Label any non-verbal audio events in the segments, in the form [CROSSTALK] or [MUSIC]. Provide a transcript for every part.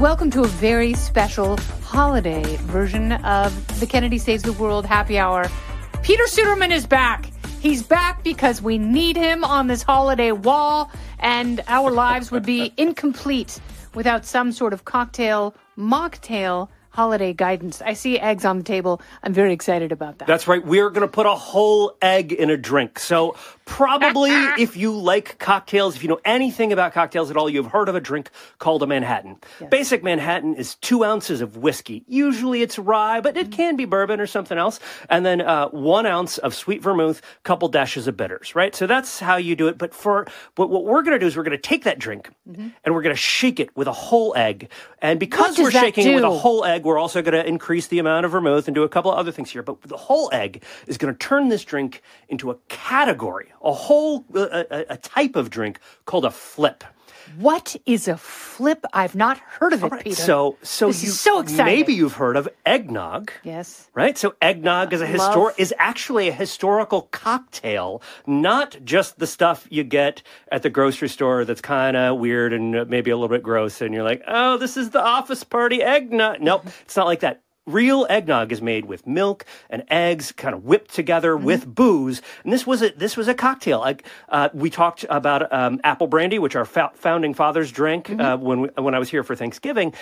Welcome to a very special holiday version of the Kennedy Saves the World Happy Hour. Peter Suderman is back. He's back because we need him on this holiday wall, and our lives would be [LAUGHS] incomplete without some sort of cocktail, mocktail holiday guidance. I see eggs on the table. I'm very excited about that. That's right. We're going to put a whole egg in a drink. So, probably if you like cocktails, if you know anything about cocktails at all, you've heard of a drink called a Manhattan. Yes. Basic Manhattan is two ounces of whiskey. Usually it's rye, but it can be bourbon or something else. And then uh, one ounce of sweet vermouth, couple dashes of bitters, right? So that's how you do it. But for but what we're going to do is we're going to take that drink and we're going to shake it with a whole egg. And because we're shaking it with a whole egg, we're also going to increase the amount of vermouth and do a couple of other things here. But the whole egg is going to turn this drink into a category, a whole a, a, type of drink called a flip. What is a flip? I've not heard of it, Peter. So, so This you so exciting. maybe you've heard of eggnog. yes. Right? So eggnog is a histor- is actually a historical cocktail, not just the stuff you get at the grocery store that's kind of weird and maybe a little bit gross and you're like, "Oh, this is the office party eggnog." Nope, it's not like that. Real eggnog is made with milk and eggs, kind of whipped together Mm-hmm. with booze. And this was a this was a cocktail. Like, uh, we talked about um, apple brandy, which our fou- founding fathers drank Mm-hmm. uh, when we, when I was here for Thanksgiving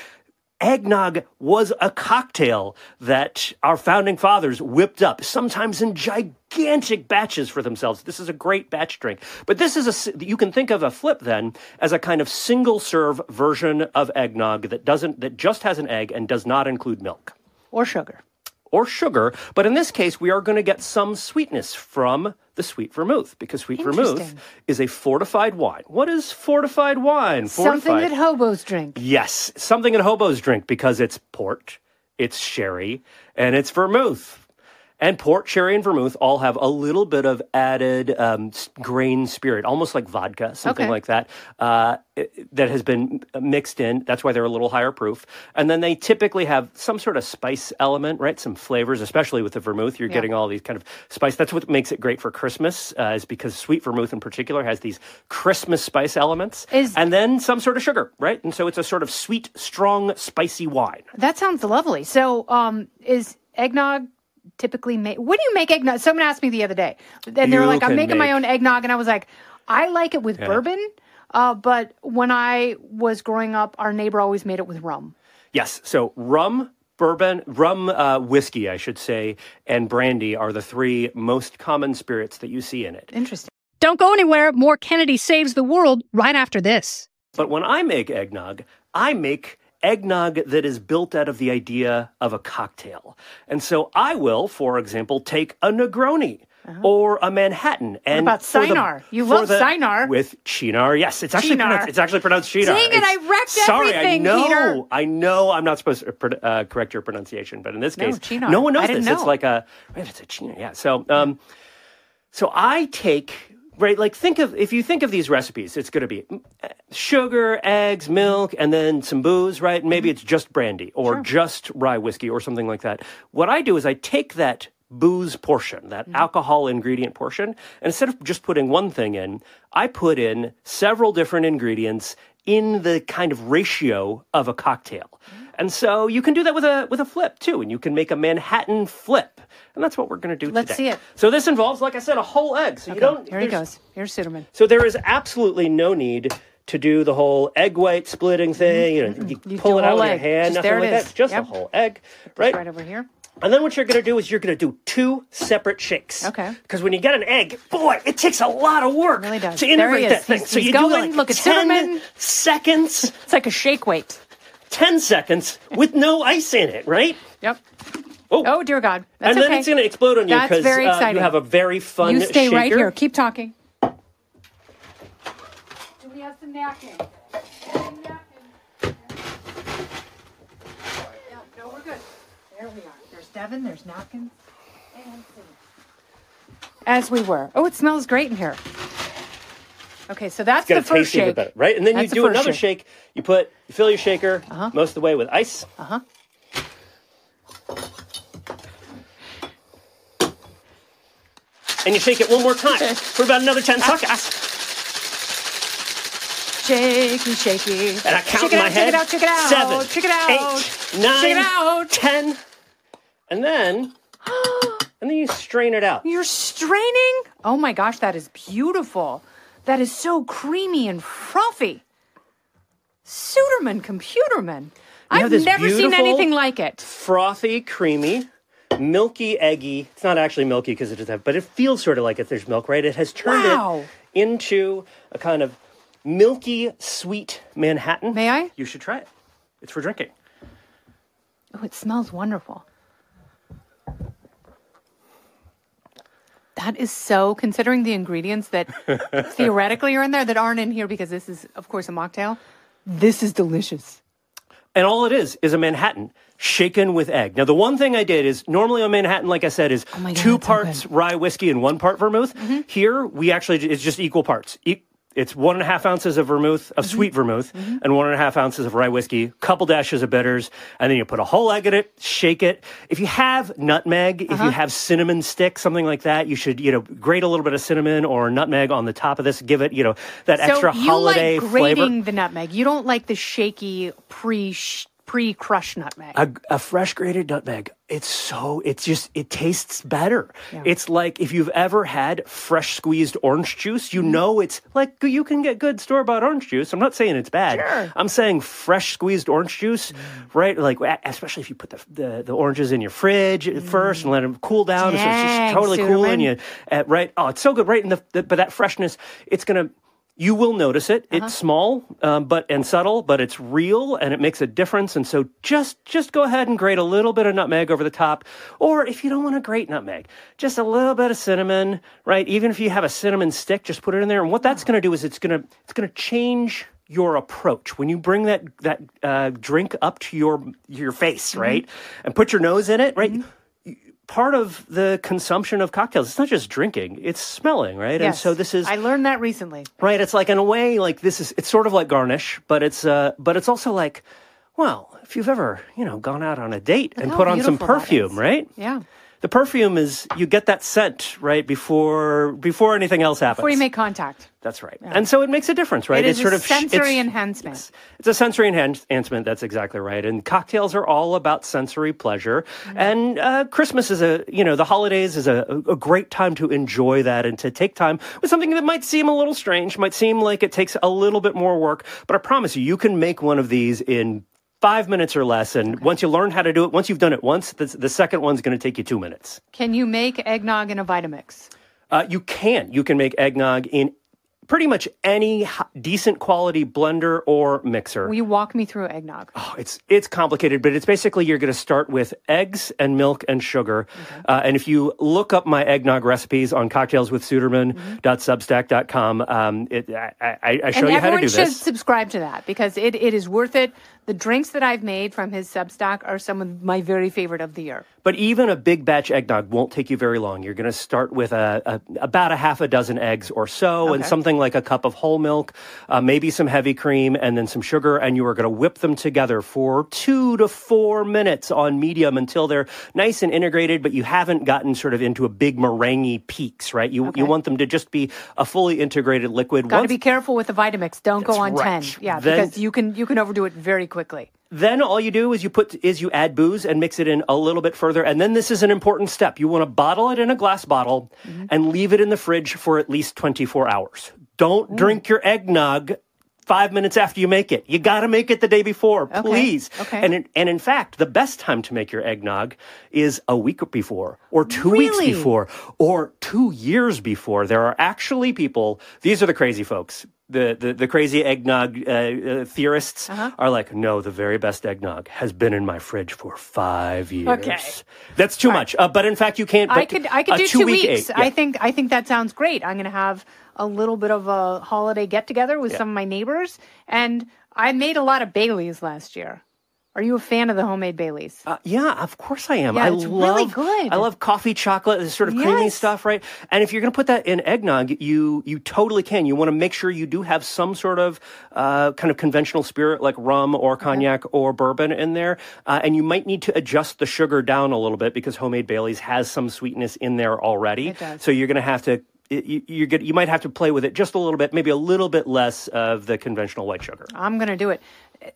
eggnog was a cocktail that our founding fathers whipped up, sometimes in gigantic batches for themselves. This is a great batch drink. But this is a, you can think of a flip then as a kind of single serve version of eggnog that doesn't, that just has an egg and does not include milk Or sugar. or sugar. But in this case, we are going to get some sweetness from the sweet vermouth because sweet vermouth is a fortified wine. What is fortified wine? Fortified. Something that hobos drink. Yes, something that hobos drink because it's port, it's sherry, and it's vermouth. And port, sherry, and vermouth all have a little bit of added um, grain spirit, almost like vodka, something Okay. like that, uh, that has been mixed in. That's why they're a little higher proof. And then they typically have some sort of spice element, right? Some flavors, especially with the vermouth. You're getting all these kind of spice. That's what makes it great for Christmas, uh, is because sweet vermouth in particular has these Christmas spice elements. Is- and then some sort of sugar, right? And so it's a sort of sweet, strong, spicy wine. That sounds lovely. So, um, is eggnog typically made? When do you make eggnog? Someone asked me the other day, and they were like, "I'm can making my make- own eggnog," and I was like, "I like it with bourbon." Uh, but when I was growing up, our neighbor always made it with rum. Yes. So rum, bourbon, rum, uh, whiskey, I should say, and brandy are the three most common spirits that you see in it. Interesting. Don't go anywhere. More Kennedy Saves the World right after this. But when I make eggnog, I make eggnog that is built out of the idea of a cocktail. And so I will, for example, take a Negroni. Or a Manhattan, and Uh-huh. about for the- Cynar? You love the- Cynar. with Chinar. Yes, it's actually Chinar. pronounced, it's actually pronounced Chinar. Dang it, I wrecked sorry, everything, I know, Peter. I know, I'm not supposed to uh, correct your pronunciation, but in this case, Chinar. no one knows this. It's like a it's a Chinar. Yeah. So, um, so I take right, like think of if you think of these recipes, it's going to be mm, uh, sugar, eggs, milk, and then some booze, right? And maybe it's just brandy or just rye whiskey or something like that. What I do is I take that booze portion, that alcohol ingredient portion, and instead of just putting one thing in, I put in several different ingredients in the kind of ratio of a cocktail. And so you can do that with a with a flip too, and you can make a Manhattan flip. And that's what we're going to do Let's today. see it. So this involves, like I said, a whole egg. So you don't. Here he goes. Here's Suderman. So there is absolutely no need to do the whole egg white splitting thing. You know, you, Mm-hmm. You pull it out with your hand, Just nothing like is. that. Just Yep. a whole egg, Right. right? over here. And then what you're going to do is you're going to do two separate shakes. Okay. Because when you get an egg, boy, it takes a lot of work really does. to integrate that thing. He's- so he's you going. do like Look at 10 Cinnamon. seconds, It's like a shake weight. 10 seconds with no ice in it, right? Yep. Oh. Oh dear God. That's and then okay. it's going to explode on you because uh, you have a very fun You stay right here. Keep talking. Do we have some napkins? No, we're good. There we are. There's Devin. There's napkins. And As we were. Oh, it smells great in here. Okay, so that's the first shake. better, right? And then That's you do another shake. shake. You put you fill your shaker most of the way with ice. Uh huh. and you shake it one more time for about another 10 seconds. Shaky, shaky. And I count check in my out, head. Check it out, check it out. Seven, check it out. eight, nine, check it out. ten, and then [GASPS] and then you strain it out. You're straining? Oh my gosh, that is beautiful. That is so creamy and frothy. Suderman, computerman. I've never seen anything like it. Frothy, creamy, milky, eggy. It's not actually milky because it doesn't have, but it feels sort of like if there's milk, right? It has turned Wow. it into a kind of milky, sweet Manhattan. May I? You should try it. It's for drinking. Oh, it smells wonderful. That is so, considering the ingredients that [LAUGHS] theoretically are in there that aren't in here because this is, of course, a mocktail. This is delicious. And all it is is a Manhattan shaken with egg. Now, the one thing I did is normally a Manhattan, like I said, is Oh God, two so parts. Mm-hmm. rye whiskey and one part vermouth. Here, we actually, it's just equal parts. E- it's one and a half ounces of vermouth, of Mm-hmm. sweet vermouth, and one and a half ounces of rye whiskey, couple dashes of bitters, and then you put a whole egg in it, shake it. If you have nutmeg, if Uh-huh. you have cinnamon stick, something like that, you should, you know, grate a little bit of cinnamon or nutmeg on the top of this, give it, you know, that extra so you holiday like flavor. grating the nutmeg. You don't like the shaky pre pre crushed nutmeg. a, a fresh grated nutmeg. It's so it's just it tastes better. It's like if you've ever had fresh squeezed orange juice Mm-hmm. you know it's like you can get good store bought orange juice. I'm not saying it's bad. Sure. i'm saying fresh squeezed orange juice right like especially if you put the, the, the oranges in your fridge first and let them cool down so it's just Dang, totally cool and you. Uh, right oh it's so good right in the, the but that freshness it's gonna you will notice it. Uh-huh. It's small, um, but and subtle, but it's real, and it makes a difference. And so, just just go ahead and grate a little bit of nutmeg over the top, or if you don't want to grate nutmeg, just a little bit of cinnamon, right? Even if you have a cinnamon stick, just put it in there. And what that's going to do is it's going to it's going to change your approach when you bring that that uh, drink up to your your face, Mm-hmm. right, and put your nose in it, right. Part of the consumption of cocktails, it's not just drinking, it's smelling, right? Yes. And so this is I learned that recently. Right. It's like in a way, like this is it's sort of like garnish, but it's uh but it's also like, well, if you've ever, you know, gone out on a date and put on some perfume, right? Yeah. The perfume is you get that scent, right, before before anything else happens. Before you make contact. That's right. And so it makes a difference, right? It is it's sort a of sensory it's- enhancement. Yes. It's a sensory enhancement. That's exactly right. And cocktails are all about sensory pleasure. Mm-hmm. And uh, Christmas is a, you know, the holidays is a, a great time to enjoy that and to take time with something that might seem a little strange, might seem like it takes a little bit more work. But I promise you, you can make one of these in five minutes or less. And once you learn how to do it, once you've done it once, the, the second one's going to take you two minutes. Can you make eggnog in a Vitamix? Uh, you can. You can make eggnog in pretty much any h- decent quality blender or mixer. Will you walk me through eggnog? Oh, it's it's complicated, but it's basically you're going to start with eggs and milk and sugar. Uh, and if you look up my eggnog recipes on cocktailswithsuderman.substack.com, um, it, I, I, I show and you how to do this. everyone should subscribe to that because it, it is worth it. The drinks that I've made from his Substack are some of my very favorite of the year. But even a big batch eggnog won't take you very long. You're going to start with a, a, about a half a dozen eggs or so, and something like a cup of whole milk, uh, maybe some heavy cream, and then some sugar. And you are going to whip them together for two to four minutes on medium until they're nice and integrated. But you haven't gotten sort of into a big meringue peaks, right? You Okay. you want them to just be a fully integrated liquid. Got to be careful with the Vitamix. Don't go on right. ten. Yeah, Then- because you can you can overdo it very quickly. Then all you do is you put is you add booze and mix it in a little bit further, and then this is an important step. You want to bottle it in a glass bottle Mm-hmm. and leave it in the fridge for at least twenty four hours. Don't drink your eggnog five minutes after you make it. You got to make it the day before, please. Okay. And in, and in fact, the best time to make your eggnog is a week before, or two weeks before, or two years before. There are actually people. These are the crazy folks. The, the, the crazy eggnog uh, uh, theorists Uh-huh. are like, no, the very best eggnog has been in my fridge for five years. Okay. That's too much. Uh, but in fact, you can't. I could I could do two two-week weeks. egg- I think I think that sounds great. I'm going to have a little bit of a holiday get together with some of my neighbors, and I made a lot of Baileys last year. Are you a fan of the homemade Baileys? Uh, yeah, of course I am. Yeah, I it's love, really good. I love coffee chocolate, this sort of creamy Yes. stuff, right? And if you're going to put that in eggnog, you you totally can. You want to make sure you do have some sort of uh, kind of conventional spirit like rum or cognac or bourbon in there, uh, and you might need to adjust the sugar down a little bit because homemade Bailey's has some sweetness in there already. It does. So you're going to have to you, you're good, you might have to play with it just a little bit, maybe a little bit less of the conventional white sugar. I'm going to do it.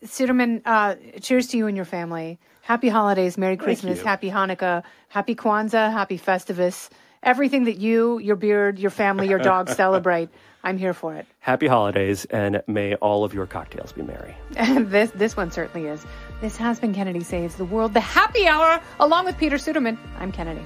Suderman, uh, cheers to you and your family. Happy holidays, Merry Christmas, you. Happy Hanukkah, Happy Kwanzaa, Happy Festivus. Everything that you, your beard, your family, your dog [LAUGHS] celebrate. I'm here for it. Happy holidays, and may all of your cocktails be merry. And [LAUGHS] this this one certainly is. This has been Kennedy Saves the World, the happy hour, along with Peter Suderman. I'm Kennedy.